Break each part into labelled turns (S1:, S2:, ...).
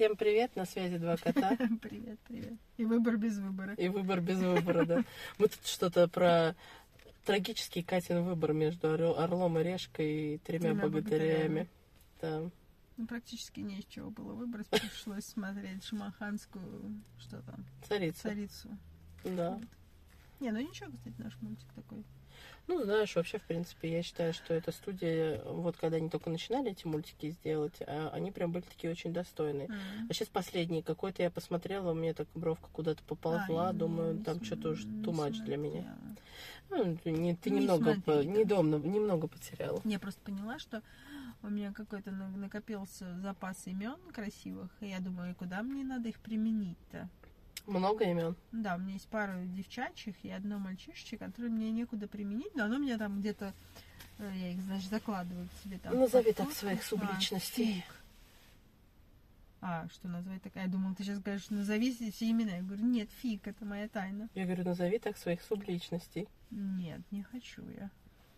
S1: Всем привет, на связи два кота.
S2: Привет, привет. И выбор без выбора.
S1: И выбор без выбора, да. Мы тут что-то про трагический Катин выбор между Орлом и Решкой и тремя
S2: Тремя
S1: богатырями. Да.
S2: Ну, практически не из чего было выбрать. Пришлось смотреть шамаханскую, что там,
S1: Царица.
S2: царицу.
S1: Да.
S2: Не, ну ничего, кстати, наш мультик такой.
S1: Ну, знаешь, вообще, в принципе, я считаю, что эта студия, вот когда они только начинали эти мультики сделать, а, они прям были такие очень достойные.
S2: М.
S1: А сейчас последний какой-то я посмотрела, у меня так бровка куда-то поползла,
S2: А,
S1: думаю,
S2: не
S1: там
S2: см-
S1: что-то уже
S2: не
S1: too much для меня. Ну, ты, не- ты
S2: Не
S1: немного, по-
S2: смотри, да.
S1: недомно- немного потеряла.
S2: Я просто поняла, что у меня какой-то на- накопился запас имен красивых, и я думаю, куда мне надо их применить-то?
S1: Много имен.
S2: Да, у меня есть пара девчачьих и одно мальчишечье, которые мне некуда применить, но оно у меня там где-то, э, я их, значит, закладываю к себе там.
S1: Назови так своих субличностей.
S2: А. А, что назвать такая? Я думала, ты сейчас скажешь, назови все имена. Я говорю, нет, фиг, это моя тайна.
S1: Я говорю, назови так своих субличностей.
S2: Нет, не хочу я.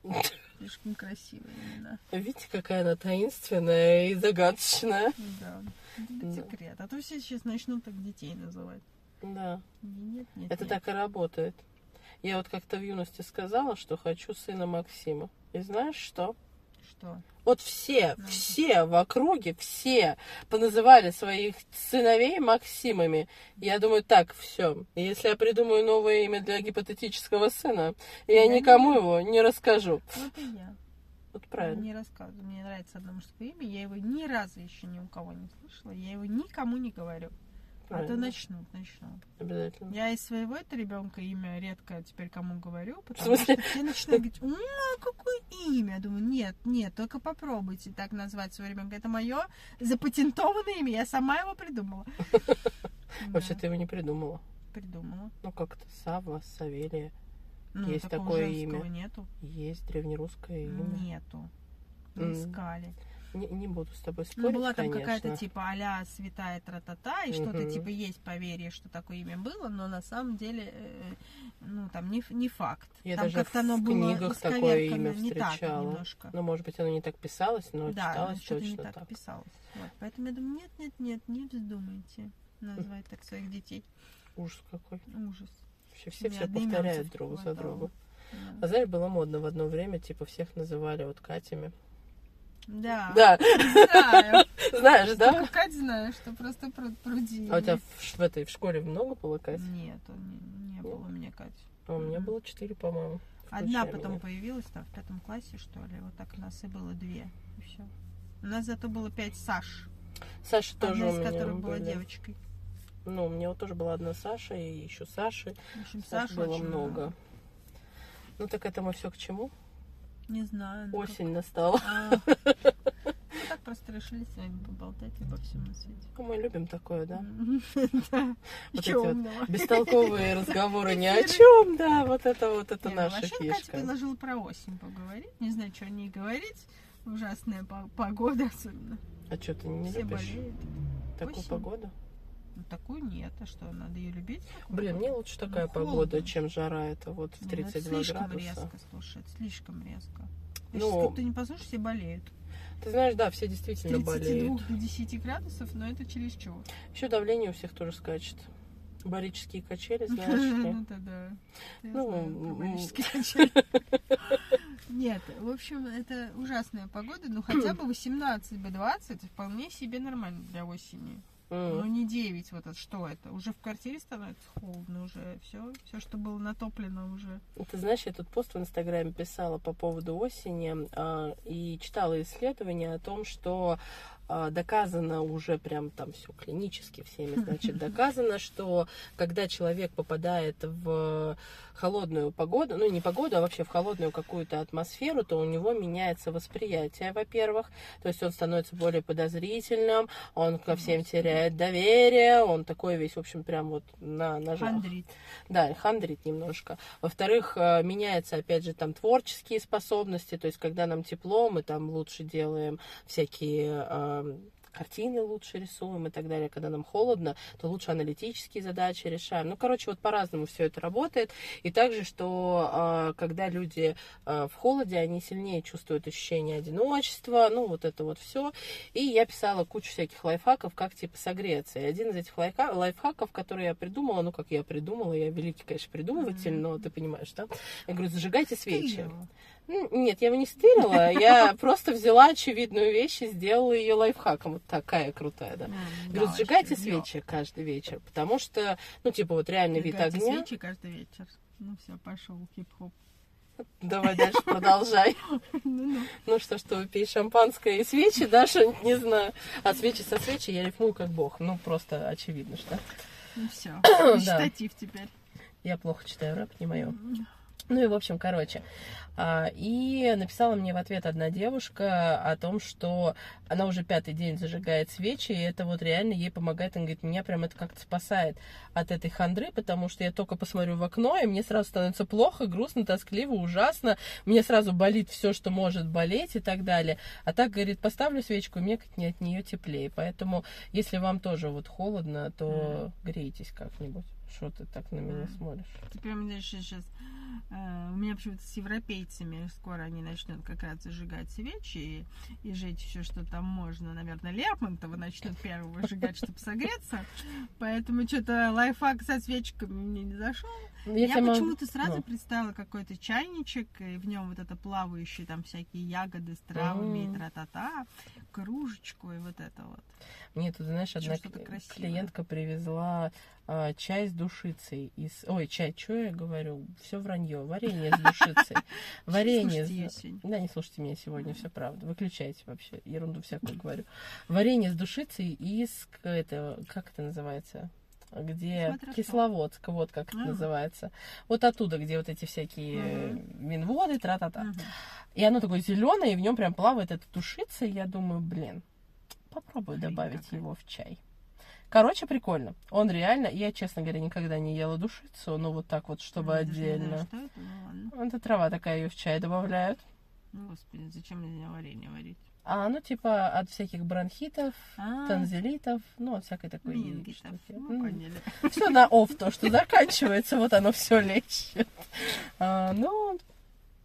S2: Слишком красивые имена.
S1: Видите, какая она таинственная и загадочная.
S2: Да. Это
S1: Да.
S2: секрет. А то все сейчас начнут так детей называть.
S1: Да,
S2: Нет, нет,
S1: это
S2: нет.
S1: так и работает. Я вот как-то в юности сказала, что хочу сына Максима. И знаешь что?
S2: Что?
S1: Вот все,
S2: Ну.
S1: все в округе, все поназывали своих сыновей Максимами. Я думаю, так, все. Если я придумаю новое имя для гипотетического сына, я
S2: Я не
S1: никому его не расскажу.
S2: Вот и я.
S1: Вот правильно.
S2: Не рассказываю. Мне нравится одно мужское имя. Я его ни разу еще ни у кого не слышала. Я его никому не говорю. А то начнут, начнут.
S1: Обязательно.
S2: Я из своего это ребенка имя редко теперь кому говорю, потому что все начинают говорить, «М, какое имя? Я думаю, нет, нет, только попробуйте так назвать своего ребенка. Это мое запатентованное имя, я сама его придумала.
S1: Вообще ты его не придумала.
S2: придумала.
S1: Ну как-то Сава, Савелия.
S2: Ну,
S1: Есть такое имя.
S2: нету.
S1: Есть древнерусское имя.
S2: Нету. Не искали.
S1: Не, не буду с тобой
S2: Ну,
S1: спорить,
S2: была там какая-то типа а-ля святая тра-та-та, и что-то
S1: Мгм.
S2: типа есть поверье, что такое имя было, но на самом деле, э, ну, там не, не факт.
S1: Я
S2: там
S1: даже
S2: как-то
S1: в
S2: оно было
S1: книгах такое имя
S2: не так
S1: встречала.
S2: немножко.
S1: Ну, может быть, оно не так писалось, но
S2: да,
S1: читалось
S2: что-то не
S1: точно
S2: так,
S1: так.
S2: писалось. Вот. Поэтому я думаю, нет, нет, нет, не вздумайте назвать так своих детей.
S1: Ужас какой.
S2: Ужас.
S1: Вообще все все повторяют друг за другом.
S2: Да.
S1: А знаешь, было модно в одно время, типа, всех называли вот Катями.
S2: Да.
S1: Да,
S2: Знаю.
S1: знаешь, да?
S2: Только Кать знаю, что просто пруд- пруди.
S1: А у тебя в, этой в школе много было Кать?
S2: Нет, не, не было у меня Кать.
S1: А у меня было четыре, по-моему.
S2: Одна потом
S1: меня.
S2: появилась там в пятом классе, что ли. Вот так у нас и было две. И все. У нас зато было пять Саш.
S1: Саша тоже
S2: одна
S1: у
S2: из
S1: меня
S2: которых была
S1: были.
S2: девочкой.
S1: Ну, у меня вот тоже была одна Саша и еще Саши.
S2: В общем,
S1: Саш
S2: Саш
S1: было
S2: очень
S1: много. Ну так это мы все к чему?
S2: Не знаю. ну,
S1: Осень настала.
S2: как- А. Мы так просто решили с вами поболтать обо всем на свете.
S1: Ну, Мы любим такое, да? Вот эти вот? Бестолковые разговоры ни о чем, да, вот это вот, это
S2: Не,
S1: наша
S2: Вообще, Катя
S1: фишка.
S2: предложила про осень поговорить. Не знаю, что о ней говорить. Ужасная по- погода особенно.
S1: А что, ты не
S2: Все
S1: любишь
S2: болеют.
S1: такую погоду?
S2: Ну, такую нет. А что, надо ее любить?
S1: Блин, мне лучше такая
S2: Ну,
S1: погода,
S2: холодно.
S1: чем жара. Это вот в
S2: Не, ну, это
S1: 32
S2: слишком
S1: градуса.
S2: резко, слушай, слишком резко.
S1: Ну,
S2: Ну, кто не послушаешь, все болеют.
S1: Ты знаешь, да, все действительно
S2: 32
S1: болеют.
S2: до 10 градусов, но это чересчур.
S1: Еще давление у всех тоже скачет. Барические качели, знаешь ли?
S2: Ну, да-да. Я
S1: Ну,
S2: барические качели. Нет, в общем, это ужасная погода, но хотя бы 18 бы 20 вполне себе нормально для осени. Ну
S1: М.
S2: не 9, вот это что это? Уже в квартире становится холодно, уже все, все, что было натоплено уже.
S1: Ты знаешь, я тут пост в Инстаграме писала по поводу осени а, и читала исследования о том, что доказано уже прям там все клинически всеми, значит, доказано, что когда человек попадает в холодную погоду, ну не погоду, а вообще в холодную какую-то атмосферу, то у него меняется восприятие, во-первых, то есть он становится более подозрительным, он ко всем теряет доверие, он такой весь, в общем, прям вот на ножах.
S2: Хандрит.
S1: Да, хандрит немножко. Во-вторых, э, меняются, опять же, там творческие способности, то есть, когда нам тепло, мы там лучше делаем всякие э, картины лучше рисуем и так далее. Когда нам холодно, то лучше аналитические задачи решаем. Ну, короче, вот по-разному все это работает. И также, что э, когда люди э, в холоде, они сильнее чувствуют ощущение одиночества, ну, вот это вот все. И я писала кучу всяких лайфхаков, как типа согреться. И один из этих лайфхаков, лайфхаков которые я придумала, ну, как я придумала, я великий, конечно, придумыватель, но ты понимаешь, да? Я говорю, зажигайте свечи. Ну, нет, я его не стырила, я просто взяла очевидную вещь и сделала ее лайфхаком. Вот такая крутая, да. Говорю, сжигайте свечи каждый вечер, потому что, ну, типа, вот реальный вид огня.
S2: свечи каждый вечер. Ну, все, пошел хип-хоп.
S1: Давай дальше продолжай. Ну что, что, выпей шампанское и свечи, Даша? Не знаю. А свечи со свечи я рифмую как бог. Ну, просто очевидно, что.
S2: Ну все, речитатив теперь.
S1: Я плохо читаю рэп, не мое. Ну и, в общем, короче. А, и написала мне в ответ одна девушка о том, что она уже пятый день зажигает свечи, и это вот реально ей помогает. Она говорит, меня прям это как-то спасает от этой хандры, потому что я только посмотрю в окно, и мне сразу становится плохо, грустно, тоскливо, ужасно. Мне сразу болит все, что может болеть и так далее. А так, говорит, поставлю свечку, и мне как не от нее теплее. Поэтому, если вам тоже вот холодно, то грейтесь как-нибудь. Что ты так на меня смотришь?
S2: Ты прям сейчас Э, у меня почему-то с европейцами скоро они начнут как раз зажигать свечи и, и жечь все, что там можно. Наверное, Лермонтова начнут первого сжигать, чтобы согреться. Поэтому что-то лайфхак со свечками мне не зашел. Ну, я, я почему-то сразу ну. представила какой-то чайничек, и в нем вот это плавающие там всякие ягоды с травами mm. и тра-та-та, кружечку и вот это вот.
S1: Мне тут, знаешь, одна клиентка привезла а, чай с душицей. Из... Ой, чай, что я говорю? Все вранье. Варенье с душицей. Варенье. Да, не слушайте меня сегодня, все правда. Выключайте вообще. Ерунду всякую говорю. Варенье с душицей из это, как это называется? Где Смотря Кисловодск, вот как это называется. Вот оттуда, где вот эти всякие uh минводы, тра-та-та. uh И оно такое зеленое, и в нем прям плавает эта тушица, и я думаю, блин, попробую Хрень добавить какая. его в чай. Короче, прикольно. Он реально, я, честно говоря, никогда не ела душицу, но вот так вот, чтобы я отдельно. Знаю, это, ну, это трава такая, ее в чай добавляют.
S2: Ну, господи, зачем мне варенье варить?
S1: А, ну, типа, от всяких бронхитов, а, танзелитов, ну, от всякой такой
S2: штуки. Ну, поняли.
S1: Все на оф, то, что заканчивается, вот оно все лечит. А, ну,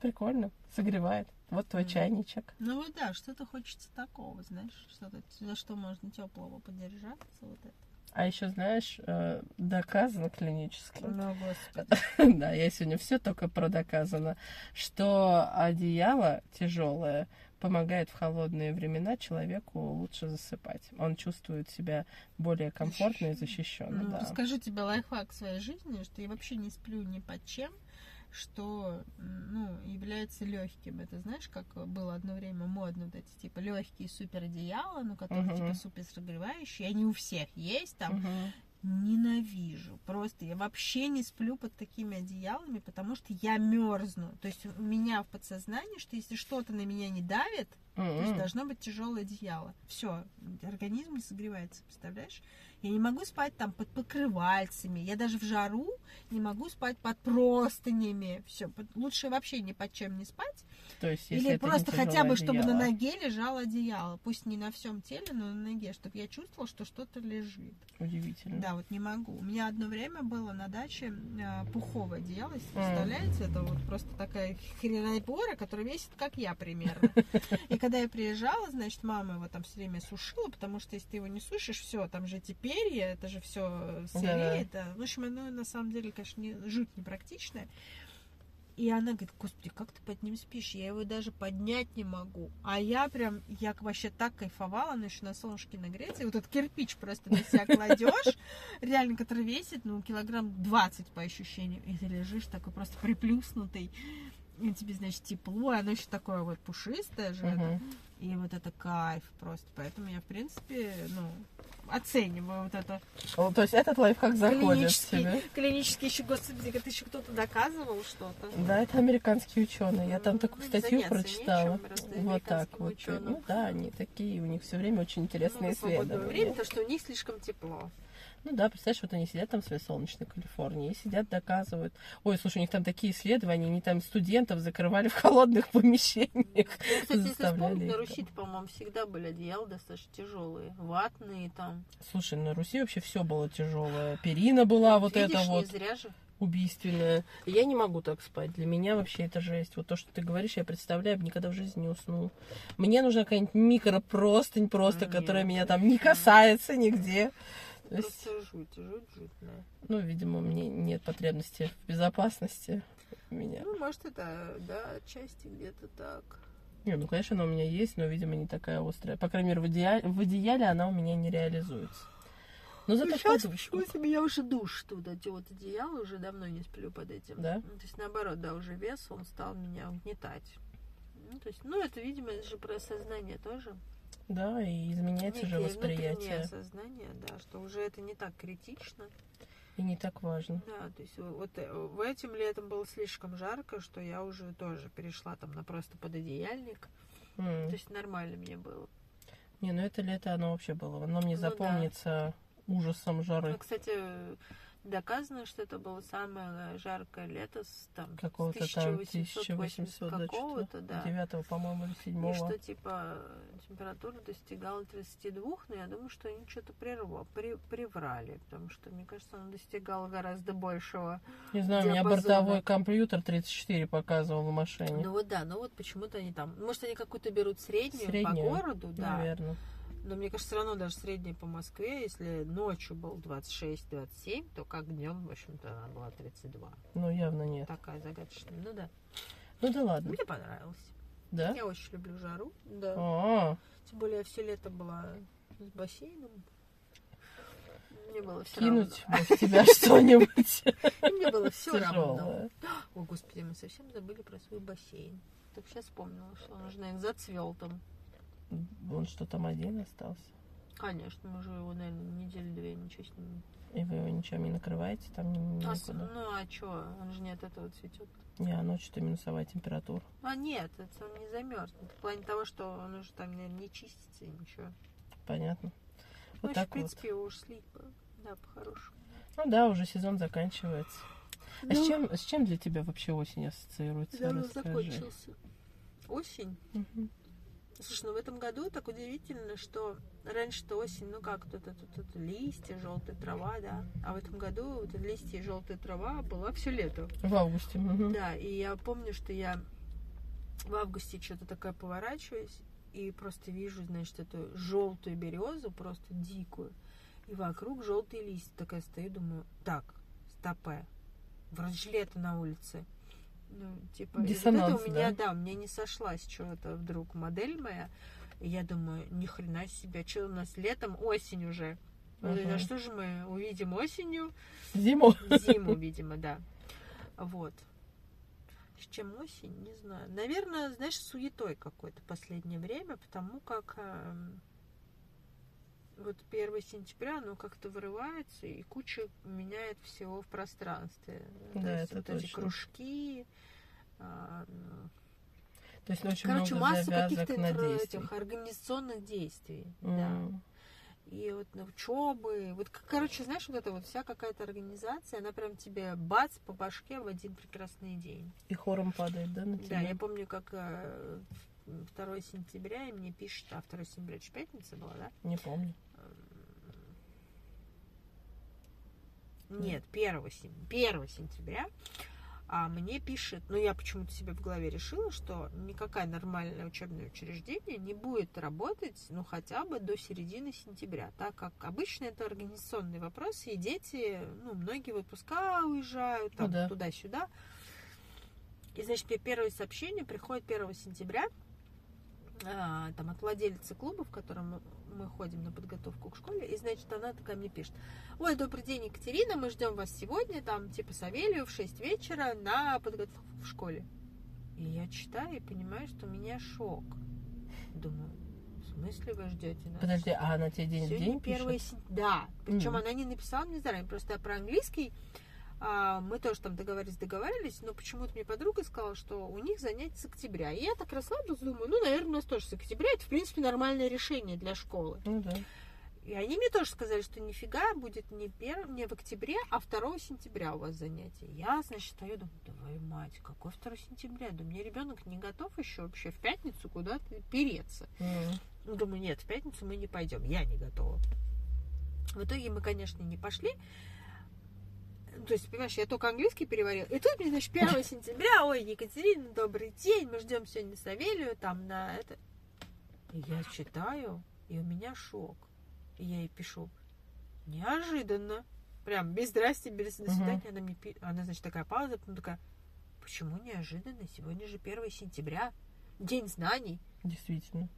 S1: прикольно, согревает. Вот твой чайничек.
S2: Ну вот да, что-то хочется такого, знаешь, что-то, за что можно теплого подержаться, вот это.
S1: А еще, знаешь, э, доказано клинически.
S2: Ну, господи.
S1: Да, я сегодня все только про доказано, что одеяло тяжелое помогает в холодные времена человеку лучше засыпать. Он чувствует себя более комфортно и защищенно. Ну,
S2: да. Расскажу тебе лайфхак своей жизни, что я вообще не сплю ни под чем, что ну, является легким. Это знаешь, как было одно время модно, вот эти типа легкие супер одеяла, ну, которые uh-huh. типа супер согревающие, они у всех есть там. Uh-huh ненавижу. Просто я вообще не сплю под такими одеялами, потому что я мерзну. То есть у меня в подсознании, что если что-то на меня не давит, mm-hmm. то есть должно быть тяжелое одеяло. Все, организм не согревается, представляешь? Я не могу спать там под покрывальцами. Я даже в жару не могу спать под простынями. Все, лучше вообще ни под чем не спать.
S1: То есть, если
S2: Или просто хотя бы, одеяло. чтобы на ноге лежало одеяло. Пусть не на всем теле, но на ноге, чтобы я чувствовала, что что-то лежит.
S1: Удивительно.
S2: Да, вот не могу. У меня одно время было на даче э, пуховое одеяло, если представляете, это вот просто такая хренобора, которая весит, как я примерно. И когда я приезжала, значит, мама его там все время сушила, потому что если ты его не сушишь, все, там же теперь перья, это же все сереет. Да. В общем, оно на самом деле, конечно, не, жуть непрактичная. И она говорит, господи, как ты под ним спишь? Я его даже поднять не могу. А я прям, я вообще так кайфовала, она еще на солнышке нагреется. И вот этот кирпич просто на себя кладешь, реально, который весит, ну, килограмм 20 по ощущениям. И ты лежишь такой просто приплюснутый. И тебе, значит, тепло, оно еще такое вот пушистое же. Uh-huh. И вот это кайф просто. Поэтому я, в принципе, ну, оцениваю вот это.
S1: Ну, то есть этот лайфхак заходит тебе?
S2: Клинический еще, господи, это еще кто-то доказывал что-то.
S1: Да, это американские ученые. Я там ну, такую статью прочитала. Вот так вот. Ученым. Ну да, они такие, у них все время очень интересные ну, исследования.
S2: время, то что у них слишком тепло.
S1: Ну да, представляешь, вот они сидят там в своей солнечной Калифорнии и сидят, доказывают. Ой, слушай, у них там такие исследования, они там студентов закрывали в холодных помещениях. Ну,
S2: кстати, если вспомнить, на Руси, по-моему, всегда были одеяла достаточно тяжелые, ватные там.
S1: Слушай, на Руси вообще все было тяжелое. Перина была вот
S2: Видишь,
S1: эта вот
S2: зря же.
S1: убийственная. Я не могу так спать. Для меня вообще это жесть. Вот то, что ты говоришь, я представляю, я бы никогда в жизни не уснул. Мне нужна какая-нибудь микропростынь просто,
S2: Нет.
S1: которая меня там не касается нигде. То есть,
S2: Просто жуть, жуть, да.
S1: ну, видимо, мне нет потребности в безопасности у меня.
S2: Ну, может, это, да, отчасти где-то так.
S1: Не, ну, конечно, она у меня есть, но, видимо, не такая острая. По крайней мере, в идеале, в идеале она у меня не реализуется. Но зато
S2: Ну, сейчас почему-то меня уже душ тут эти вот одеяла, уже давно не сплю под этим.
S1: Да?
S2: Ну, То есть, наоборот, да, уже вес, он стал меня угнетать. Ну, то есть, ну, это, видимо, это же про сознание тоже.
S1: Да, и изменяется же
S2: Некие внутреннее
S1: восприятие.
S2: сознание, да, что уже это не так критично.
S1: И не так важно.
S2: Да, то есть вот э, в этим летом было слишком жарко, что я уже тоже перешла там на просто пододеяльник.
S1: М.
S2: То есть нормально мне было.
S1: Не, ну это лето, оно вообще было. Оно мне
S2: Ну да.
S1: запомнится ужасом жары.
S2: Ну, кстати, доказано, что это было самое жаркое лето с там
S1: Какого-то там
S2: 1880
S1: 1800, да,
S2: какого-то, да.
S1: 9 по-моему, или
S2: И
S1: 7
S2: что, типа, температура достигала 32, но я думаю, что они что-то прерва, при, приврали, потому что, мне кажется, она достигала гораздо большего.
S1: Не знаю, у меня
S2: диапазона.
S1: бортовой компьютер 34 показывал в машине.
S2: Ну вот да, ну вот почему-то они там, может, они какую-то берут среднюю,
S1: Среднюю,
S2: по городу, да,
S1: Наверное.
S2: Но мне кажется, все равно даже средняя по Москве, если ночью был 26-27, то как днем, в общем-то, она была 32.
S1: Ну, явно нет.
S2: Такая загадочная. Ну да.
S1: Ну да ладно.
S2: Мне понравилось.
S1: Да?
S2: Я очень люблю жару. Да.
S1: А,
S2: Тем более я все лето была с бассейном. Мне было все
S1: кинуть
S2: равно.
S1: в тебя что-нибудь
S2: Мне было все равно. О, господи, мы совсем забыли про свой бассейн. Только сейчас вспомнила, что он уже, наверное, зацвел там.
S1: Он что там один остался?
S2: Конечно, мы уже его, наверное, недели две ничего с ним.
S1: И вы его ничем не накрываете, там
S2: А
S1: никуда.
S2: ну а чё, он же не от этого цветет.
S1: Не, а ночью-то минусовая температура.
S2: А нет, это он не замерзнет. В плане того, что он уже там, наверное, не чистится и ничего.
S1: Понятно.
S2: Ну,
S1: Вот
S2: вообще,
S1: так
S2: в
S1: вот.
S2: принципе, его уж слить бы. Да, по-хорошему.
S1: Ну да, уже сезон заканчивается. А
S2: Ну,
S1: с чем, с чем для тебя вообще осень ассоциируется? Расскажи.
S2: закончился. Осень.
S1: Мгм.
S2: Слушай, ну в этом году так удивительно, что раньше-то осень, ну как, тут, тут, тут листья, желтая трава, да. А в этом году вот листья и желтая трава была все лето.
S1: В августе. мгм.
S2: Да, и я помню, что я в августе что-то такое поворачиваюсь и просто вижу, значит, эту желтую березу, просто дикую. И вокруг желтые листья. Такая стою, думаю, так, стопе. Вроде лето на улице. Ну, типа, и вот
S1: Диссонанс,
S2: это у меня,
S1: да?
S2: да, у меня не сошлась что-то вдруг модель моя. И я думаю, ни хрена себе, что у нас летом, осень уже.
S1: Ага.
S2: А что же мы увидим осенью?
S1: Зиму.
S2: Зиму, видимо, да. Вот. С чем осень, не знаю. Наверное, знаешь, суетой какой-то последнее время, потому как эм, вот 1 сентября, оно как-то вырывается и куча меняет всего в пространстве. То
S1: Да,
S2: есть
S1: это
S2: вот эти
S1: точно.
S2: кружки, а,
S1: То есть очень
S2: короче,
S1: много
S2: масса каких-то этих организационных действий. Да.
S1: М.
S2: И вот на учебы. Вот, короче, знаешь, вот эта вот вся какая-то организация, она прям тебе бац по башке в один прекрасный день.
S1: И хором падает, да, на тебя?
S2: Да, я помню, как э, 2 сентября, и мне пишет, а 2 сентября, это пятница была, да?
S1: Не помню.
S2: Нет, 1, сен- 1 сентября а мне пишет, ну я почему-то себе в голове решила, что никакое нормальное учебное учреждение не будет работать, ну хотя бы до середины сентября, так как обычно это организационные вопросы, и дети, ну многие выпуска уезжают там,
S1: Ну да.
S2: туда-сюда. И значит, мне первое сообщение приходит 1 сентября, а, там от владельца клуба, в котором мы- ходим на подготовку к школе, и значит, она такая мне пишет, ой, добрый день, Екатерина, мы ждем вас сегодня, там, типа, Савелью в 6 вечера на подготовку в школе. И я читаю и понимаю, что у меня шок. Думаю, в смысле вы ждете нас?
S1: Подожди, а она тебе день
S2: Сегодня
S1: день
S2: первое
S1: пишет?
S2: сен- Да. Причем
S1: Мгм.
S2: она не написала мне заранее. Просто я про английский. А, мы тоже там договорились, договаривались, но почему-то мне подруга сказала, что у них занятия с октября. И я так расслабилась, думаю, ну, наверное, у нас тоже с октября. Это, в принципе, нормальное решение для школы.
S1: Ну да.
S2: И они мне тоже сказали, что нифига будет не, пер... не в октябре, а 2 сентября у вас занятия. Я, значит, стою, думаю, твою мать, какой 2 сентября? Да мне ребенок не готов еще вообще в пятницу куда-то переться. Ну, Думаю, нет, в пятницу мы не пойдем, я не готова. В итоге мы, конечно, не пошли. То есть, понимаешь, я только английский переварила. И тут мне, значит, 1 сентября, ой, Екатерина, добрый день, мы ждем сегодня Савелию, там на это. И я читаю, и у меня шок. И я ей пишу, неожиданно, прям без здрасте, без до свидания. Она мне, пи- она, значит, такая пауза, потом такая, почему неожиданно? Сегодня же 1 сентября, день знаний.
S1: Действительно.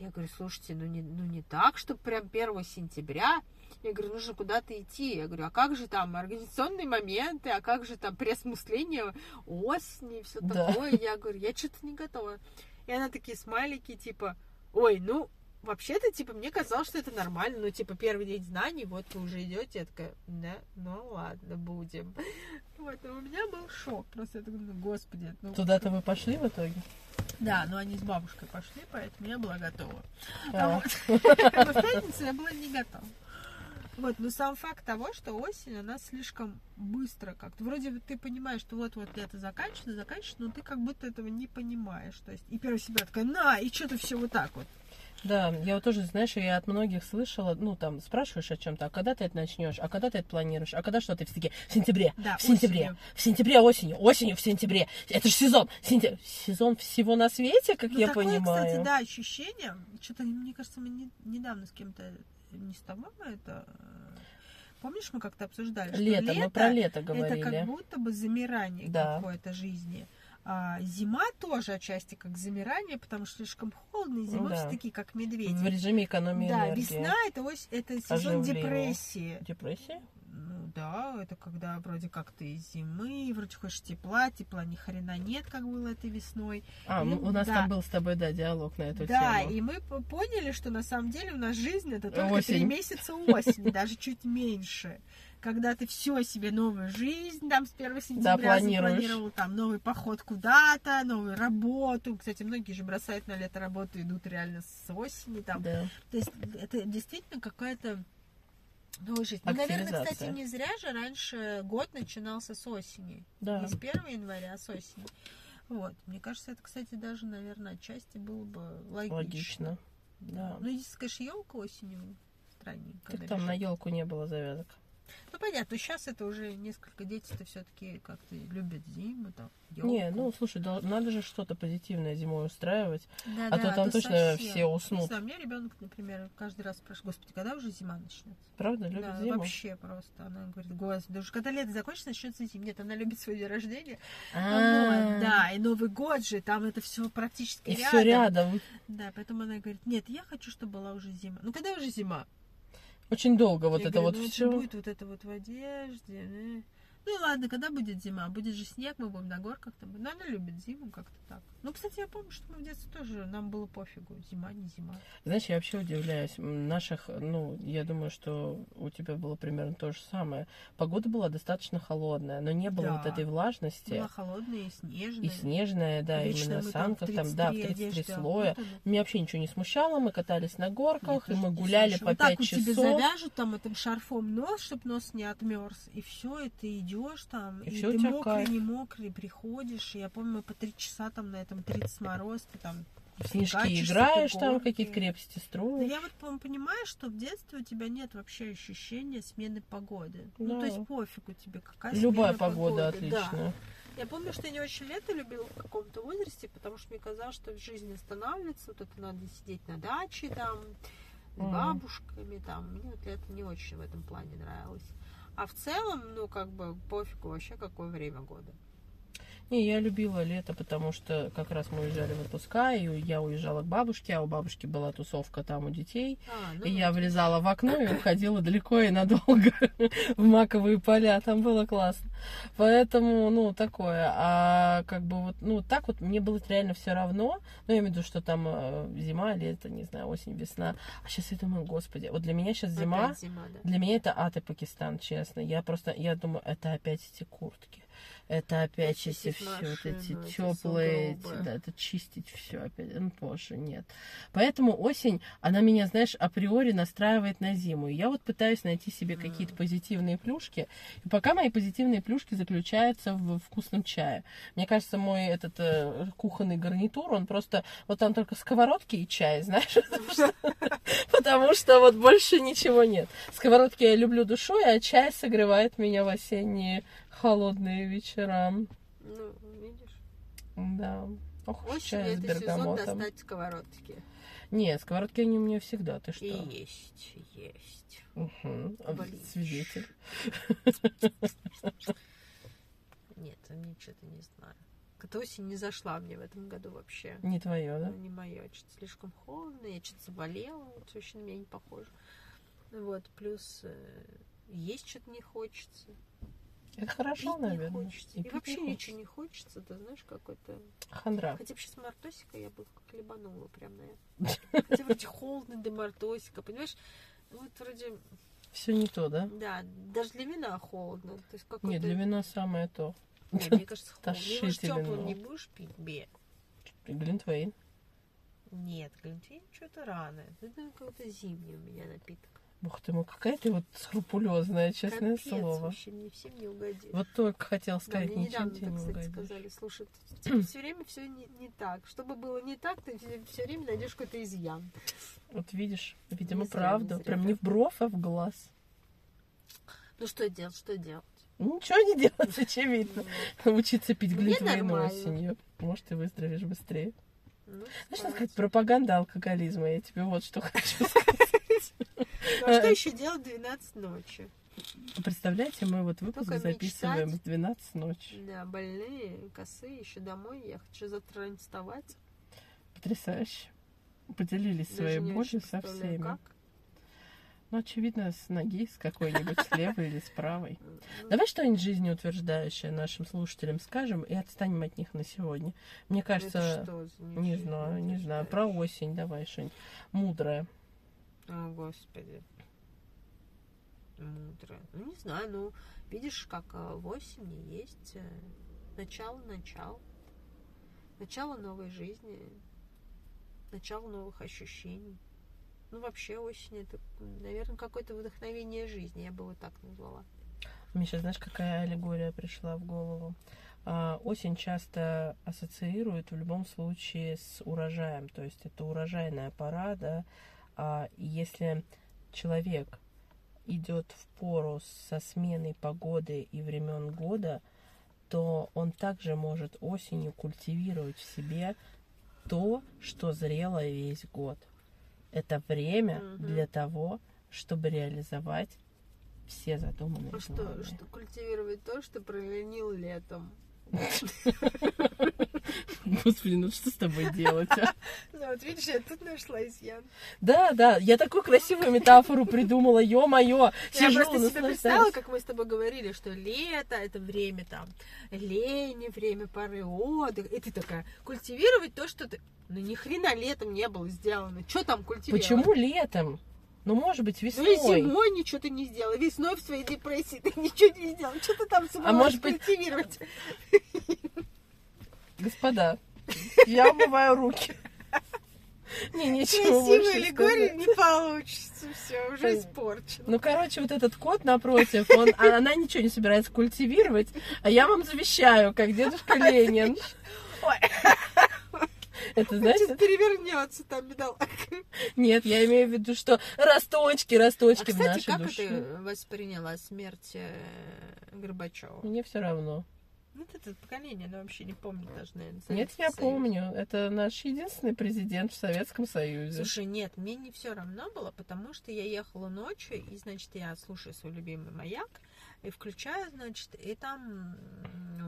S2: Я говорю, слушайте, ну не, ну не так, что прям 1 сентября. Я говорю, нужно куда-то идти. Я говорю, а как же там организационные моменты, а как же там преосмысление осени и все
S1: Да.
S2: такое. Я говорю, я что-то не готова. И она такие смайлики, типа, ой, ну, вообще-то, типа, мне казалось, что это нормально, ну, типа, первый день знаний, вот вы уже идете, я такая, да, ну ладно, будем. Вот, и у меня был шок, просто я такая, ну, господи, ну,
S1: Туда-то вы пошли в итоге?
S2: да, но они с бабушкой пошли, поэтому я была готова.
S1: А,
S2: Вот. Но в пятницу я была не готова. Вот, но сам факт того, что осень, она слишком быстро как-то. Вроде бы ты понимаешь, что вот-вот лето заканчивается, заканчивается, но ты как будто этого не понимаешь. То есть, и первая себя такая, на, и что-то все вот так вот.
S1: Да, я вот тоже, знаешь, я от многих слышала, ну, там, спрашиваешь о чем-то, а когда ты это начнешь, а когда ты это планируешь, а когда что ты все таки в сентябре,
S2: Да,
S1: в сентябре,
S2: осенью.
S1: в сентябре осенью, осенью в сентябре, это же сезон, сентя- сезон всего на свете, как
S2: Ну,
S1: я
S2: такое,
S1: понимаю.
S2: кстати, да, ощущение. Что-то, мне кажется, мы не- недавно с кем-то, не с тобой мы это... э, Помнишь, мы как-то обсуждали, что
S1: Лето, мы про лето
S2: Это
S1: говорили.
S2: как будто бы замирание
S1: Да.
S2: какой-то жизни. А зима тоже отчасти как замирание, потому что слишком холодно, и зимой
S1: Да.
S2: все такие как медведи.
S1: В режиме экономии
S2: да,
S1: энергии.
S2: весна это, ось, это сезон
S1: Оживление.
S2: депрессии.
S1: Депрессия?
S2: Ну да, это когда вроде как ты из зимы, вроде хочешь тепла, тепла ни хрена нет, как было этой весной.
S1: А, м- у нас
S2: да.
S1: там был с тобой, да, диалог на эту
S2: да,
S1: тему.
S2: и мы поняли, что на самом деле у нас жизнь это только три месяца осени, даже чуть меньше. Когда ты все себе новую жизнь, там с 1 сентября
S1: планируешь.
S2: запланировал, там новый поход куда-то, новую работу. Кстати, многие же бросают на лето работу, идут реально с осени там.
S1: Да.
S2: То есть это действительно какая-то новая жизнь. Ну, наверное, кстати, не зря же раньше год начинался с осени.
S1: Да.
S2: Не с 1 января, а с осени. Вот. Мне кажется, это, кстати, даже, наверное, отчасти было бы логично.
S1: Логично. Да.
S2: Ну, единственное, конечно, елка осенью странненько.
S1: Так там на елку не было завязок.
S2: Ну, понятно, сейчас это уже несколько дети-то все-таки как-то любят зиму, там,
S1: Не,
S2: ёлку.
S1: ну слушай, да, надо же что-то позитивное зимой устраивать.
S2: Да,
S1: а
S2: да,
S1: то там точно
S2: совсем.
S1: все уснут.
S2: Не знаю, у меня ребенок, например, каждый раз спрашивает, господи, когда уже зима начнется?
S1: Правда, любит
S2: да,
S1: зиму?
S2: вообще просто. Она говорит, господи, да уж когда лето закончится, начнется зима. Нет, она любит свой день рождения.
S1: А,
S2: Вот, да, и Новый год же, там это все практически
S1: И
S2: рядом.
S1: все рядом.
S2: Да, поэтому она говорит, нет, я хочу, чтобы была уже зима. Ну, когда уже зима?
S1: Очень долго вот
S2: Я
S1: это
S2: говорю,
S1: вот
S2: ну,
S1: все.
S2: будет вот это вот в одежде. э. Ну ладно, когда будет зима? Будет же снег, мы будем на горках там. Ну, она любит зиму как-то так. Ну, кстати, я помню, что мы в детстве тоже, нам было пофигу, зима, не зима.
S1: Знаешь, я вообще удивляюсь. Наших, ну, я думаю, что у тебя было примерно то же самое. Погода была достаточно холодная, но не было
S2: Да.
S1: вот этой влажности.
S2: Была холодная и снежная.
S1: И снежная, да,
S2: Вечно
S1: именно санках, там, да, в
S2: 33
S1: 33
S2: одежде
S1: слоя. Меня вообще ничего не смущало, мы катались на горках, и
S2: Мне
S1: мы гуляли по
S2: вот так
S1: 5
S2: вот тебе
S1: часов.
S2: завяжут там этим шарфом нос, чтобы нос не отмерз. И все, и ты идешь там,
S1: И
S2: и, ты мокрый,
S1: кайф.
S2: не мокрый, приходишь. И я помню, мы по три часа там на этом 30 мороз, ты там
S1: снежки играешь, там какие-то крепости строишь.
S2: я вот по- понимаю, что в детстве у тебя нет вообще ощущения смены погоды.
S1: Да.
S2: Ну, то есть пофигу тебе, какая
S1: Любая
S2: смена
S1: погода
S2: погоды. Да. Я помню, что я не очень лето любила в каком-то возрасте, потому что мне казалось, что жизнь останавливается, вот это надо сидеть на даче там, с бабушками там. Мне вот лето не очень в этом плане нравилось. А в целом, ну, как бы пофигу вообще, какое время года.
S1: Не, я любила лето, потому что как раз мы уезжали в отпуска, и я уезжала к бабушке, а у бабушки была тусовка там у детей.
S2: А, ну
S1: И я влезала в окно и уходила далеко и надолго в маковые поля. Там было классно. Поэтому, ну, такое. А как бы вот, ну, так вот мне было реально все равно. Ну, я имею в виду, что там э, зима, лето, не знаю, осень, весна. А сейчас я думаю, господи, вот для меня сейчас зима,
S2: зима, да.
S1: для меня это ад и Пакистан, честно. Я просто, я думаю, это опять эти куртки. Это опять эти
S2: Очистить
S1: все, вот эти
S2: эти
S1: теплые,
S2: сугробы.
S1: да, это чистить все опять. Ну, боже, нет. Поэтому осень, она меня, знаешь, априори настраивает на зиму. И я вот пытаюсь найти себе
S2: М.
S1: какие-то позитивные плюшки. И пока мои позитивные плюшки заключаются в вкусном чае. Мне кажется, мой этот э, кухонный гарнитур, он просто вот там только сковородки и чай, знаешь, потому что вот больше ничего нет. Сковородки я люблю душой, а чай согревает меня в осенние холодные вечера.
S2: Ну, видишь.
S1: Да. Ох,
S2: Осенью
S1: чай с
S2: это сезон достать сковородки.
S1: Нет, сковородки они у меня всегда, ты что?
S2: И есть, есть.
S1: А,
S2: Блин.
S1: Свидетель.
S2: Нет, мне что-то не знаю. Как-то осень не зашла мне в этом году вообще.
S1: Не твое, да?
S2: Ну, не мое. Что-то слишком холодно, я что-то заболела, вот вообще на меня не похоже. Вот, плюс э, есть что-то не хочется.
S1: Это хорошо,
S2: пить не
S1: наверное.
S2: хочется.
S1: И
S2: И, вообще
S1: не
S2: ничего не хочется, ты знаешь, какой-то...
S1: Хандра.
S2: Хотя бы сейчас мартосика я бы хлебанула прям на это. Хотя вроде холодно до мартосика, понимаешь? Ну, Вот вроде,
S1: Все не то, да?
S2: да, даже для вина холодно. То есть какой-то...
S1: Нет, для вина самое то.
S2: Ой, мне кажется, холодно. Его ж теплым не будешь пить, бе.
S1: Глинтвейн.
S2: Нет, глинтвейн что-то рано. Это какой-то зимний у меня напиток.
S1: Ух ты мой, какая ты вот скрупулезная, честное
S2: Капец,
S1: слово.
S2: вообще мне всем не угодишь.
S1: Вот только хотел
S2: Да,
S1: сказать,
S2: мне
S1: ничем
S2: недавно
S1: тебе
S2: так,
S1: не
S2: кстати,
S1: угодишь.
S2: сказали, слушай, тебе все время все не, не так. Чтобы было не так, ты все время найдешь какой-то изъян.
S1: Вот видишь, видимо,
S2: Не
S1: правда.
S2: не
S1: Прям
S2: да.
S1: не в бровь, а в глаз.
S2: Ну что делать, что делать?
S1: Ничего не делать, очевидно. Учиться пить глинтвейн осенью. Может, ты выздоровеешь быстрее.
S2: Ну,
S1: Знаешь,
S2: давайте.
S1: сказать, пропаганда алкоголизма. Я тебе вот что хочу сказать.
S2: Ну, а что еще делать в 12 ночи?
S1: Представляете, мы вот выпуск
S2: Только
S1: записываем
S2: мечтать.
S1: с 12 ночи.
S2: Да, больные, косые, еще домой ехать. Что завтра рано вставать?
S1: Потрясающе. Поделились
S2: Даже
S1: своей
S2: не
S1: болью со всеми.
S2: как.
S1: Ну, очевидно, с ноги, с какой-нибудь, с левой или с правой.
S2: Ну,
S1: Давай что-нибудь жизнеутверждающее нашим слушателям скажем и отстанем от них на сегодня. Мне кажется, не знаю, не знаю, про осень давай что-нибудь мудрое.
S2: О, господи. Мудро. Ну, не знаю, ну, видишь, как а, в осени есть э, начало-начало. Начало новой жизни. Начало новых ощущений. Ну, вообще, осень это, наверное, какое-то вдохновение жизни, я бы вот так назвала.
S1: Мне сейчас, знаешь, какая аллегория пришла в голову? А, осень часто ассоциирует в любом случае с урожаем. То есть это урожайная пора, да. А если человек идет в пору со сменой погоды и времен года, то он также может осенью культивировать в себе то, что зрело весь год. Это время
S2: Мгм.
S1: для того, чтобы реализовать все задуманные
S2: А что,
S1: планы.
S2: что культивировать то, что проленил летом.
S1: Господи, ну что с тобой делать, а?
S2: Ну, вот видишь, я тут нашла изъян.
S1: Да, да, я такую красивую метафору придумала, ё-моё,
S2: Я
S1: сижу,
S2: просто себе представила, как мы с тобой говорили, что лето это время там лени, время поры отдыха. И ты такая, культивировать то, что ты... Ну ни хрена летом не было сделано. Что там культивировать?
S1: Почему летом? Ну, может быть,
S2: Ну и
S1: весной.
S2: зимой ничего ты не сделала. Весной в своей депрессии ты ничего не сделал. Что ты там собралась
S1: А может быть-
S2: культивировать?
S1: Господа, я умываю руки. Не, ничего больше
S2: аллегории
S1: сказать.
S2: не получится. Все, уже
S1: Понятно.
S2: испорчено.
S1: Ну, короче, вот этот кот напротив, он, а она ничего не собирается культивировать, а я вам завещаю, как дедушка Ленин. Это, знаете,
S2: Сейчас перевернется там бедолага.
S1: нет, я имею в виду, что росточки, росточки
S2: А,
S1: в
S2: кстати,
S1: нашей
S2: как
S1: душе.
S2: ты восприняла смерть э, Горбачева?
S1: Мне все равно.
S2: Ну, вот это поколение, оно вообще не помнит даже, наверное.
S1: Нет,
S2: Советский
S1: я
S2: Союз.
S1: помню. Это наш единственный президент в Советском Союзе.
S2: Слушай, нет, мне не все равно было, потому что я ехала ночью, и, значит, я слушаю свой любимый маяк, и включаю, значит, и там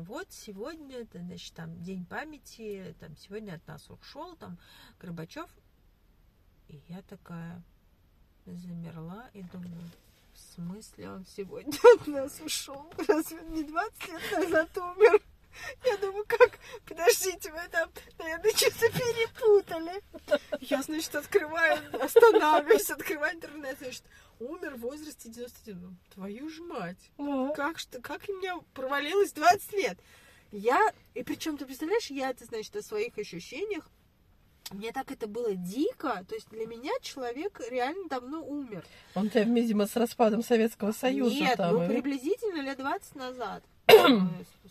S2: вот сегодня, значит, там День памяти, там сегодня от нас ушел, там Горбачев. И я такая замерла и думаю, в смысле он сегодня от нас ушел? Разве он не 20 лет назад умер? Я думаю, как? Подождите, вы там, наверное, что-то перепутали. Я, значит, открываю, останавливаюсь, открываю интернет, значит, умер в возрасте 91. Ну, твою ж мать.
S1: Да.
S2: Как, что, как у меня провалилось 20 лет? Я, и причем, ты представляешь, я это, значит, о своих ощущениях, мне так это было дико, то есть для меня человек реально давно умер.
S1: Он тебя, видимо, с распадом Советского Союза
S2: Нет,
S1: там.
S2: ну
S1: и-
S2: приблизительно лет 20 назад.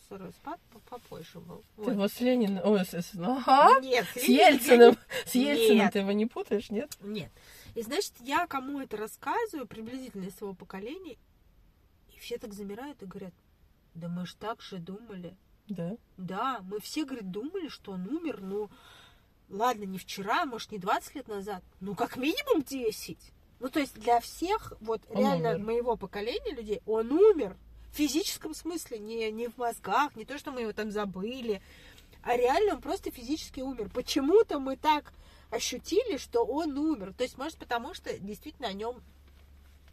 S2: Распад по- попозже был.
S1: Ты
S2: Вот.
S1: его с Лениным... Ой, с, ага.
S2: Нет,
S1: С Ельциным. С Ельциным
S2: Нет.
S1: ты его не путаешь, нет?
S2: Нет. И значит, я кому это рассказываю, приблизительно из своего поколения, и все так замирают и говорят, да мы ж так же думали.
S1: Да.
S2: Да, мы все, говорит, думали, что он умер, ну, ладно, не вчера, может, не 20 лет назад, ну, как минимум 10. Ну, то есть для всех, вот
S1: Он
S2: реально
S1: умер.
S2: моего поколения людей, он умер. В физическом смысле, не, не в мозгах, не то, что мы его там забыли, а реально он просто физически умер. Почему-то мы так ощутили, что он умер. То есть, может, потому что действительно о нем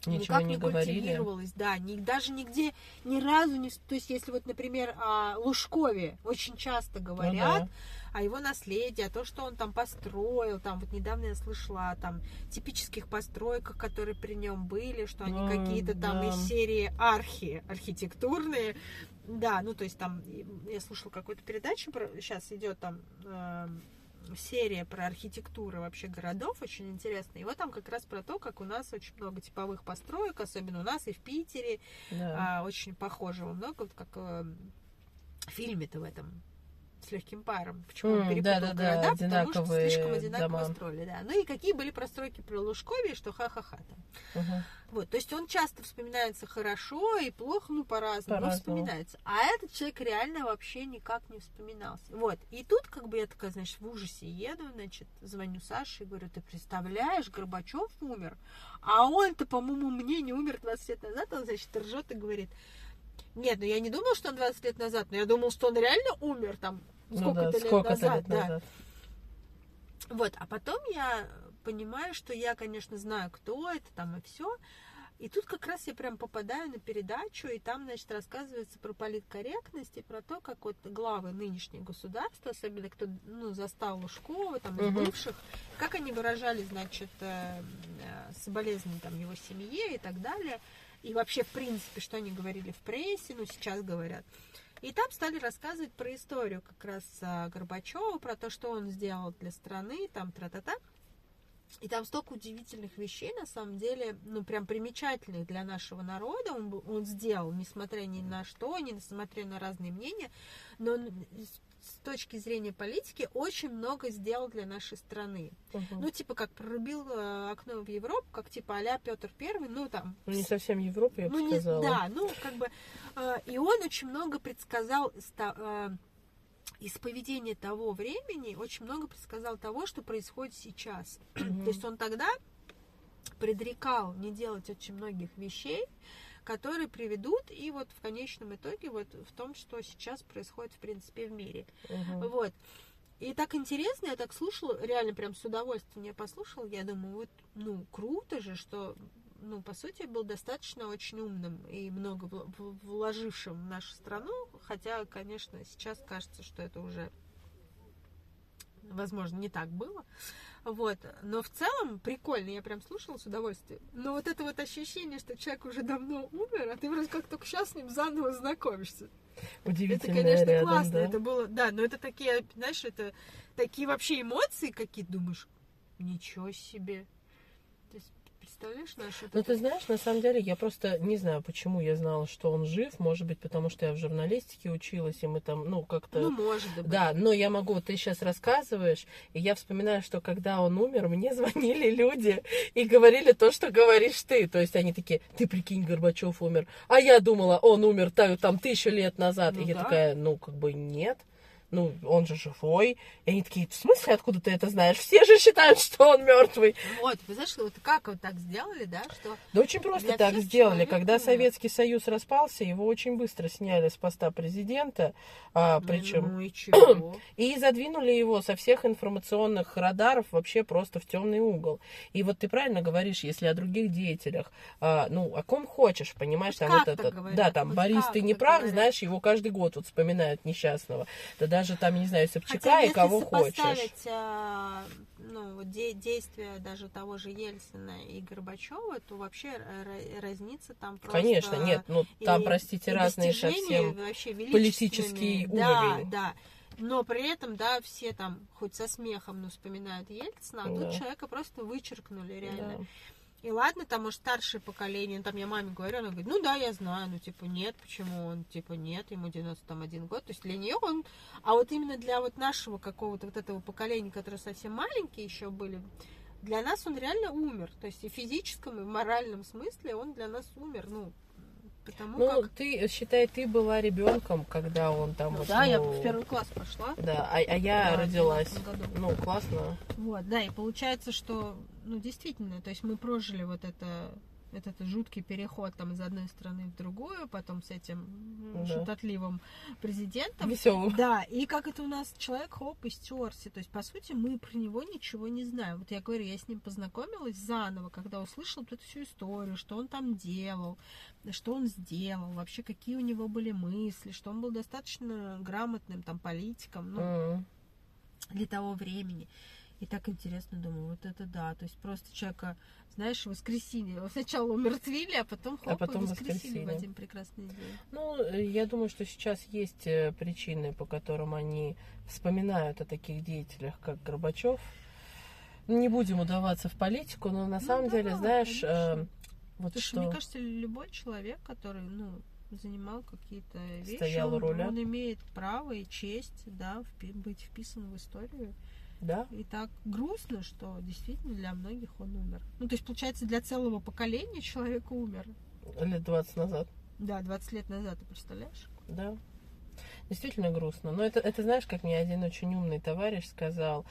S1: Ничего
S2: никак
S1: не
S2: не культивировалось, да, ни, даже нигде ни разу не... То есть, если вот, например, о Лужкове очень часто говорят,
S1: Ну да.
S2: О его наследии, о том, что он там построил, там вот недавно я слышала о там типических постройках, которые при нем были, что они
S1: Ой,
S2: какие-то там
S1: да.
S2: из серии архи архитектурные, да, ну то есть там я слушала какую-то передачу, сейчас идет там эм, серия про архитектуру вообще городов, очень интересная. И вот там как раз про то, как у нас очень много типовых построек, особенно у нас и в Питере,
S1: Да.
S2: а, очень похожего много, вот как э, в фильме-то в этом с легким паром. Почему он
S1: М,
S2: перепутал
S1: да-да-да,
S2: города? Потому что слишком одинаково
S1: дома.
S2: строили, да. Ну и какие были простройки при Лужкове, что ха-ха-ха там.
S1: Мгм.
S2: Вот, то есть он часто вспоминается хорошо и плохо, ну, по-разному, но
S1: По-разному.
S2: вспоминается. А этот человек реально вообще никак не вспоминался. Вот, и тут как бы я такая, значит, в ужасе еду, значит, звоню Саше и говорю, ты представляешь, Горбачев умер, а он-то, по моему мнению, умер 20 лет назад, он, значит, ржет и говорит, нет, ну я не думал, что он 20 лет назад, но я думал, что он реально умер там
S1: Ну
S2: сколько-то
S1: да,
S2: лет
S1: сколько-то
S2: назад.
S1: лет
S2: да.
S1: назад.
S2: Вот, а потом я понимаю, что я, конечно, знаю, кто это там и все. И тут как раз я прям попадаю на передачу, и там, значит, рассказывается про политкорректность и про то, как вот главы нынешнего государства, особенно кто ну, застал Лужкова, там, из бывших, как они выражали, значит, э, э, соболезнования там его семье и так далее. И вообще, в принципе, что они говорили в прессе, ну, сейчас говорят. И там стали рассказывать про историю как раз а, Горбачева, про то, что он сделал для страны, там тра-та-та. И там столько удивительных вещей, на самом деле, ну, прям примечательных для нашего народа он, он сделал, несмотря ни на что, несмотря на разные мнения, но он с точки зрения политики очень много сделал для нашей страны.
S1: Мгм.
S2: Ну, типа, как прорубил э, окно в Европу, как типа а-ля Петр Первый, ну, там,
S1: Ну, не совсем Европа, я бы
S2: ну, не,
S1: сказала.
S2: да, ну, как бы, э, и он очень много предсказал э, из поведения того времени, очень много предсказал того, что происходит сейчас.
S1: Мгм.
S2: То есть он тогда предрекал не делать очень многих вещей, которые приведут и вот в конечном итоге вот в том, что сейчас происходит в принципе в мире.
S1: Мгм.
S2: Вот. И так интересно, я так слушала, реально прям с удовольствием я послушала, я думаю, вот, ну, круто же, что, ну, по сути, был достаточно очень умным и много вложившим в нашу страну, хотя, конечно, сейчас кажется, что это уже, возможно, не так было, вот, но в целом прикольно, я прям слушала с удовольствием, но вот это вот ощущение, что человек уже давно умер, а ты вроде как только сейчас с ним заново знакомишься, это,
S1: Удивительно
S2: конечно,
S1: рядом,
S2: классно.
S1: да.
S2: Это было, да, но это такие, знаешь, это такие вообще эмоции, какие думаешь, ничего себе. То есть, представляешь, наши...
S1: Ну, ты знаешь, на самом деле, я просто не знаю, почему я знала, что он жив. Может быть, потому что я в журналистике училась, и мы там, ну, как-то...
S2: Ну, может быть.
S1: Да, но я могу, вот ты сейчас рассказываешь, и я вспоминаю, что когда он умер, мне звонили люди и говорили то, что говоришь ты. То есть они такие, ты прикинь, Горбачев умер. А я думала, он умер та- там тысячу лет назад.
S2: Ну
S1: и я
S2: да.
S1: такая, ну, как бы нет. Ну, он же живой. И они такие, в смысле, откуда ты это знаешь? Все же считают, что он мертвый.
S2: Вот, вы знаешь, вот как вот так сделали, да, что...
S1: Да очень просто так сделали.
S2: человек
S1: Когда
S2: умер.
S1: Советский Союз распался, его очень быстро сняли с поста президента. А, причем
S2: Ну и чего?
S1: и задвинули его со всех информационных радаров вообще просто в темный угол. И вот ты правильно говоришь, если о других деятелях, а, ну, о ком хочешь, понимаешь,
S2: Хоть
S1: там вот это,
S2: говорят,
S1: да, там
S2: хоть
S1: Борис, ты не прав,
S2: говорят.
S1: знаешь, его каждый год вот вспоминают несчастного. Да даже там, не знаю, Собчака
S2: Хотя,
S1: и кого хочешь.
S2: а, ну, де- действия даже того же Ельцина и Горбачева, то вообще ра- разница там просто...
S1: Конечно, нет, ну там,
S2: и-
S1: простите,
S2: и
S1: разные совсем.
S2: вообще
S1: политический.
S2: Да,
S1: уровень.
S2: да. Но при этом, да, все там хоть со смехом, но вспоминают Ельцина, а
S1: Да.
S2: тут человека просто вычеркнули реально.
S1: Да.
S2: И ладно, там, может, старшее поколение, ну, там я маме говорю, она говорит, ну да, я знаю, ну, типа, нет, почему он, типа, нет, ему 91 год, то есть для нее он, а вот именно для вот нашего какого-то вот этого поколения, которые совсем маленькие еще были, для нас он реально умер, то есть и в физическом, и в моральном смысле он для нас умер, ну, потому
S1: Ну,
S2: как...
S1: ты, считай, ты была ребенком, когда он там
S2: Ну
S1: вот,
S2: да, я
S1: ну,
S2: в первый класс пошла.
S1: Да, а, а я
S2: Да,
S1: родилась.
S2: 12 году.
S1: Ну, классно.
S2: Вот, да, и получается, что, ну, действительно, то есть мы прожили вот это, этот жуткий переход там из одной страны в другую, потом с этим
S1: Да.
S2: шутотливым президентом.
S1: Веселым.
S2: Да, и как это у нас человек хоп и стерся. То есть, по сути, мы про него ничего не знаем. Вот я говорю, я с ним познакомилась заново, когда услышала вот эту всю историю, что он там делал, что он сделал, вообще какие у него были мысли, что он был достаточно грамотным там политиком. Ну,
S1: М.
S2: для того времени. И так интересно, думаю, вот это да. То есть просто человека, знаешь, воскресили. Его сначала умертвили, а потом хоп,
S1: А потом
S2: воскресили
S1: воскресили.
S2: в один прекрасный день.
S1: Ну, э, я думаю, что сейчас есть э, причины, по которым они вспоминают о таких деятелях, как Горбачев. Не будем удаваться в политику, но на
S2: Ну
S1: самом
S2: да,
S1: деле, знаешь, э,
S2: конечно.
S1: вот
S2: Слушай,
S1: что...
S2: мне кажется, любой человек, который, ну, занимал какие-то вещи,
S1: Стоял
S2: он,
S1: руля.
S2: он имеет право и честь, да, впи- быть вписан в историю.
S1: Да?
S2: И так грустно, что действительно для многих он умер. Ну, то есть, получается, для целого поколения человек умер.
S1: Лет 20 назад.
S2: Да, 20 лет назад, ты представляешь?
S1: Да. Действительно грустно. Но это, это знаешь, как мне один очень умный товарищ сказал.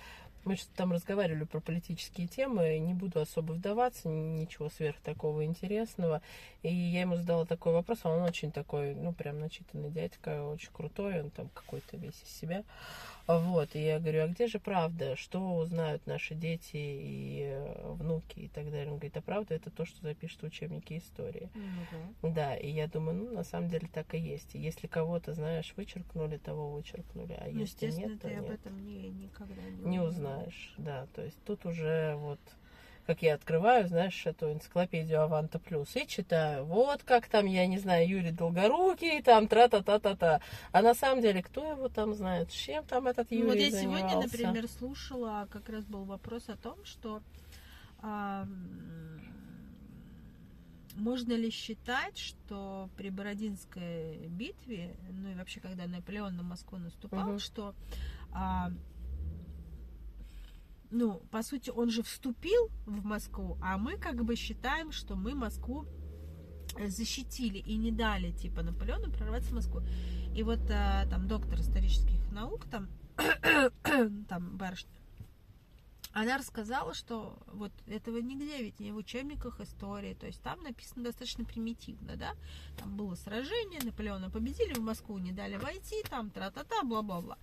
S1: Мы что там разговаривали про политические темы, не буду особо вдаваться, ничего сверх такого интересного. И я ему задала такой вопрос, а он очень такой, ну, прям начитанный дядька, очень крутой, он там какой-то весь из себя. Вот, и я говорю, а где же правда? Что узнают наши дети и э, внуки и так далее? Он говорит, а правда это то, что запишут в учебнике истории.
S2: Ну,
S1: Да, и я думаю, ну, на самом деле так и есть. И если кого-то, знаешь, вычеркнули, того вычеркнули, а
S2: Ну,
S1: если нет, то
S2: ты об
S1: нет.
S2: этом не, никогда не,
S1: Не узнаешь, да. То есть тут уже вот, как я открываю, знаешь, эту энциклопедию Аванта Плюс и читаю, вот как там, я не знаю, Юрий Долгорукий, там тра-та-та-та-та. А на самом деле, кто его там знает, чем там этот Юрий
S2: Ну, вот я
S1: занимался?
S2: сегодня, например, слушала, как раз был вопрос о том, что а, можно ли считать, что при Бородинской битве, ну и вообще, когда Наполеон на Москву наступал,
S1: Мгм.
S2: что а, ну, по сути, он же вступил в Москву, а мы как бы считаем, что мы Москву э, защитили и не дали, типа, Наполеону прорваться в Москву. И вот а, там доктор исторических наук, там, там барышня, она рассказала, что вот этого нигде ведь не в учебниках истории, то есть там написано достаточно примитивно, да, там было сражение, Наполеона победили, в Москву не дали войти, там тра-та-та, бла-бла-бла.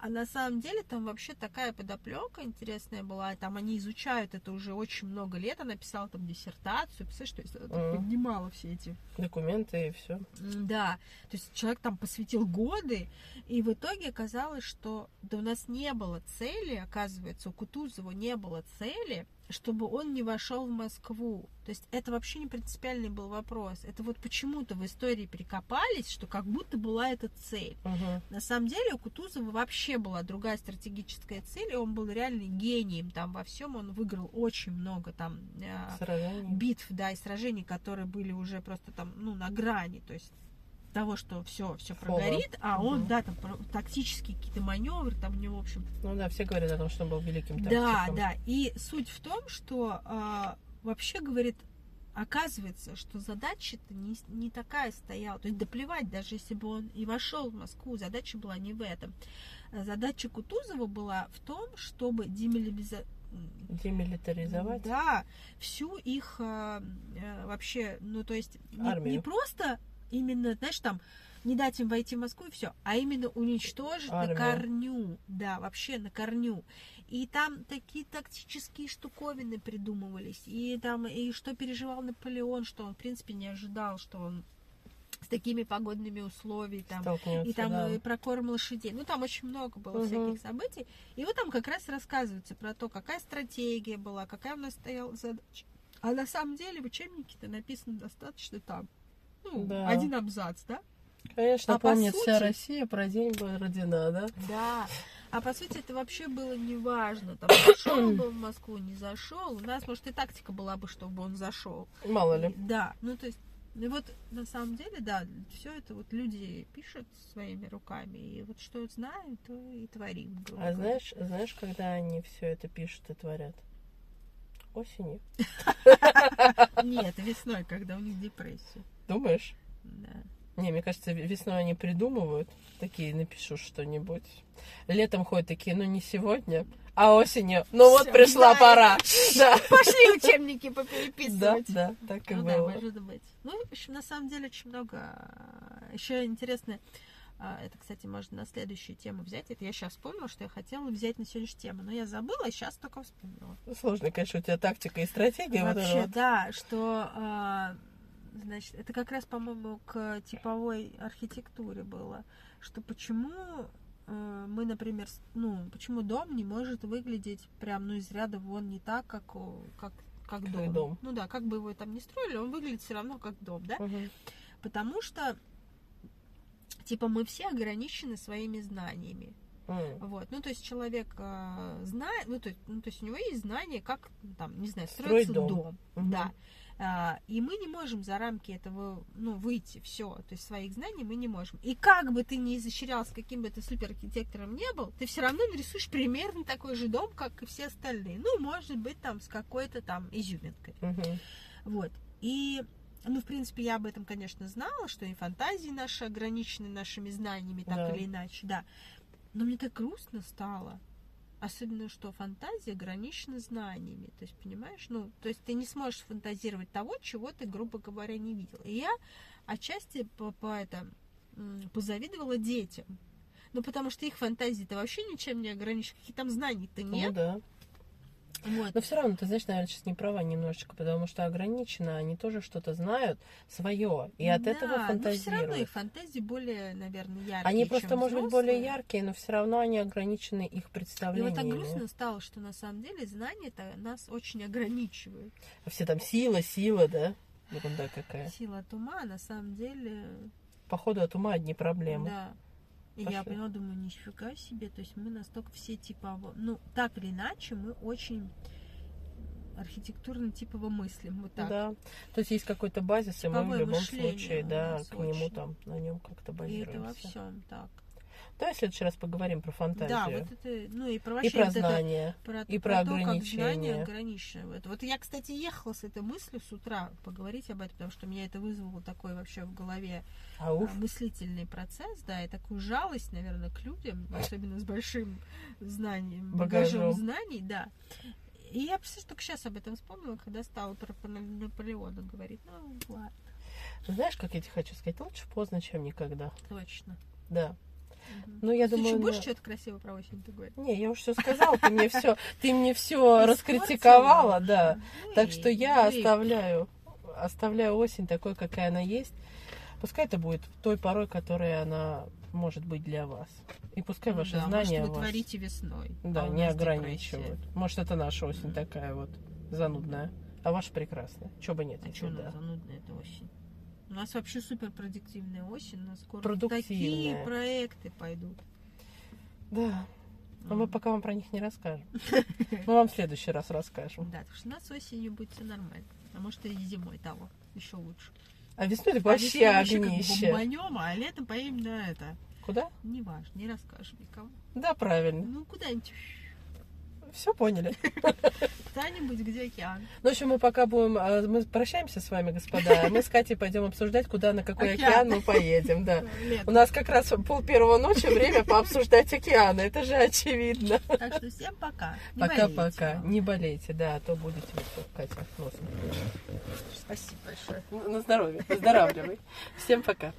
S2: А на самом деле там вообще такая подоплека интересная была, там они изучают это уже очень много лет, она писала там диссертацию, представляешь, то есть она так
S1: Мгм.
S2: поднимала все эти
S1: Документы и все.
S2: Да, то есть человек там посвятил годы, и в итоге оказалось, что да у нас не было цели, оказывается, у Кутузова не было цели, чтобы он не вошел в Москву. То есть это вообще не принципиальный был вопрос. Это вот почему-то в истории прикопались, что как будто была эта цель. На самом деле у Кутузова вообще была другая стратегическая цель, и он был реально гением там во всем. Он выиграл очень много там э,
S1: Сражение.
S2: битв, да, и сражений, которые были уже просто там, ну, на грани, то есть того, что все, все прогорит, а он, да, там тактические какие-то маневры, там у него, в общем,
S1: Ну да, все говорят о том, что он был великим
S2: да,
S1: тактиком.
S2: да. И суть в том, что а, вообще говорит, оказывается, что задача-то не, не такая стояла. То есть доплевать, даже если бы он и вошел в Москву, задача была не в этом. А Задача Кутузова была в том, чтобы демилибиза-
S1: Демилитаризовать.
S2: да, всю их э, э, вообще, ну то есть не, не просто именно, знаешь, там не дать им войти в Москву и все, а именно уничтожить
S1: Армию.
S2: на корню, да, вообще на корню. И там такие тактические штуковины придумывались, и там и что переживал Наполеон, что он в принципе не ожидал, что он с такими погодными условиями, там, и там
S1: да.
S2: и про корм лошадей. Ну, там очень много было
S1: Мгм.
S2: всяких событий. И вот там как раз рассказывается про то, какая стратегия была, какая у нас стояла задача. А на самом деле в учебнике-то написано достаточно там. Ну,
S1: Да.
S2: один абзац, да?
S1: Конечно,
S2: А по
S1: помнит вся
S2: сути-
S1: Россия про день Бородина, да?
S2: Да. А по сути это вообще было неважно. Там зашел был в Москву, не зашел. У нас, может, и тактика была бы, чтобы он зашел.
S1: Мало ли.
S2: Да, ну то есть, ну вот на самом деле, да, все это вот люди пишут своими руками, и вот что знаем, то и творим. грубо
S1: А знаешь, знаешь, когда они все это пишут и творят? Осенью.
S2: Нет, весной, когда у них депрессия.
S1: Думаешь?
S2: Да.
S1: Не, мне кажется, весной они придумывают, такие, напишу что-нибудь. Летом ходят такие, ну не сегодня, а осенью, ну вот
S2: Всё,
S1: пришла
S2: да,
S1: пора. Да.
S2: Пошли учебники
S1: Да,
S2: попереписывать.
S1: да, так и
S2: Ну да,
S1: было.
S2: может быть. Ну, в общем, на самом деле очень много. Еще интересно, а, это, кстати, можно на следующую тему взять. Это я сейчас вспомнила, что я хотела взять на сегодняшнюю тему, но я забыла, и сейчас только вспомнила.
S1: Сложно, конечно, у тебя тактика и стратегия. вот
S2: Вообще,
S1: вот.
S2: да, что, а, значит, это как раз, по-моему, к типовой архитектуре было, что почему э, мы, например, ну, почему дом не может выглядеть прям, ну, из ряда вон не так, как, как, как
S1: Как
S2: дом.
S1: дом.
S2: Ну да, как бы его там не строили, он выглядит все равно как дом, да?
S1: Мгм.
S2: Потому что, типа, мы все ограничены своими знаниями.
S1: М.
S2: Вот, ну то есть человек э, знает, ну то, есть- ну то есть у него есть знание, как там, не знаю,
S1: Строить
S2: строится
S1: дом.
S2: дом,
S1: Мгм.
S2: да. А, и мы не можем за рамки этого, ну, выйти, все, то есть своих знаний мы не можем. И как бы ты ни изощрялся, каким бы ты суперархитектором не был, ты все равно нарисуешь примерно такой же дом, как и все остальные. Ну, может быть, там с какой-то там изюминкой.
S1: Мгм.
S2: Вот. И, ну, в принципе, я об этом, конечно, знала, что и фантазии наши ограничены нашими знаниями, так
S1: Да.
S2: или иначе, да. Но мне так грустно стало. Особенно, что фантазия ограничена знаниями. То есть, понимаешь, ну, то есть ты не сможешь фантазировать того, чего ты, грубо говоря, не видел. И я отчасти по, по это, позавидовала детям. Ну, потому что их фантазии-то вообще ничем не ограничены. Какие там знаний-то
S1: Ну
S2: нет.
S1: да.
S2: Вот.
S1: Но все равно, ты знаешь, наверное, сейчас не права немножечко, потому что ограничено, они тоже что-то знают свое, и от
S2: Да,
S1: этого
S2: но все равно
S1: фантазируют.
S2: их фантазии более, наверное, яркие.
S1: Они просто, может быть, более
S2: взрослые.
S1: яркие, но все равно они ограничены их
S2: И вот
S1: представлениями.
S2: так грустно стало, что на самом деле знания-то нас очень ограничивают.
S1: Все там сила, сила, да? Ерунда какая.
S2: Сила от ума, а на самом деле,
S1: Походу от ума одни проблемы.
S2: да. И
S1: Пошли.
S2: я поняла, думаю, нифига себе, то есть мы настолько все типово, ну, так или иначе, мы очень архитектурно-типово мыслим, вот так.
S1: Да. То есть есть какой-то базис, и мы в любом случае, да, к нему
S2: очень.
S1: там, на нем как-то
S2: И это во
S1: базируемся.
S2: всем так.
S1: Давай в следующий раз поговорим про фантазию.
S2: Да, вот это, ну и про
S1: и
S2: вообще
S1: про
S2: вот это
S1: знания.
S2: Про,
S1: И
S2: про
S1: про
S2: то, как знания ограничены. Вот. вот я, кстати, ехала с этой мыслью с утра поговорить об этом, потому что меня это вызвало такой вообще в голове
S1: А уф,
S2: а, мыслительный процесс, да, и такую жалость, наверное, к людям, особенно с большим знанием, багажом,
S1: Багажом.
S2: знаний, да. И я, представляешь, только сейчас об этом вспомнила, когда стала про Наполеона говорить. Ну, ладно,
S1: знаешь, как я тебе хочу сказать? Лучше поздно, чем никогда.
S2: точно.
S1: Да. Ну, я
S2: Ты
S1: думаю...
S2: ещё будешь что-то красиво про осень говорить?
S1: Не, я уже все сказала, ты мне все, ты мне все раскритиковала, да.
S2: Ну
S1: Так что я оставляю, оставляю осень такой, какая она есть. Пускай это будет той порой, которой она может быть для вас. И пускай
S2: Ну
S1: ваши
S2: да,
S1: знания
S2: может, вы
S1: вас
S2: творите весной.
S1: да,
S2: а
S1: не ограничивают.
S2: депрессия.
S1: Может, это наша осень
S2: Мгм.
S1: такая вот занудная, а ваша прекрасная. Чего бы нет,
S2: А
S1: если
S2: что
S1: да.
S2: занудная эта осень? У нас вообще супер продуктивная осень, у нас скоро такие проекты пойдут.
S1: Да, но мы
S2: М.
S1: пока вам про них не расскажем. Мы вам в следующий раз расскажем.
S2: Да, потому что у нас осенью будет все нормально. А может и зимой того, еще лучше.
S1: А весной так
S2: А
S1: вообще
S2: весной вообще как
S1: огнище.
S2: бомбанем, а летом поедем на это.
S1: Куда?
S2: Не важно, не расскажем никому.
S1: Да, правильно.
S2: Ну, куда-нибудь,
S1: Все поняли.
S2: куда-нибудь, где океан.
S1: Ну, в общем, мы пока будем... а, Мы прощаемся с вами, господа. Мы с Катей пойдем обсуждать, куда, на какой
S2: Океан.
S1: океан мы поедем, да. У нас как раз пол первого ночи время пообсуждать океаны. Это же очевидно.
S2: Так что всем пока. Не.
S1: Пока-пока. Не болейте, да, а то будете вот Катя носом.
S2: Спасибо большое.
S1: На здоровье. Выздоравливай. Всем пока.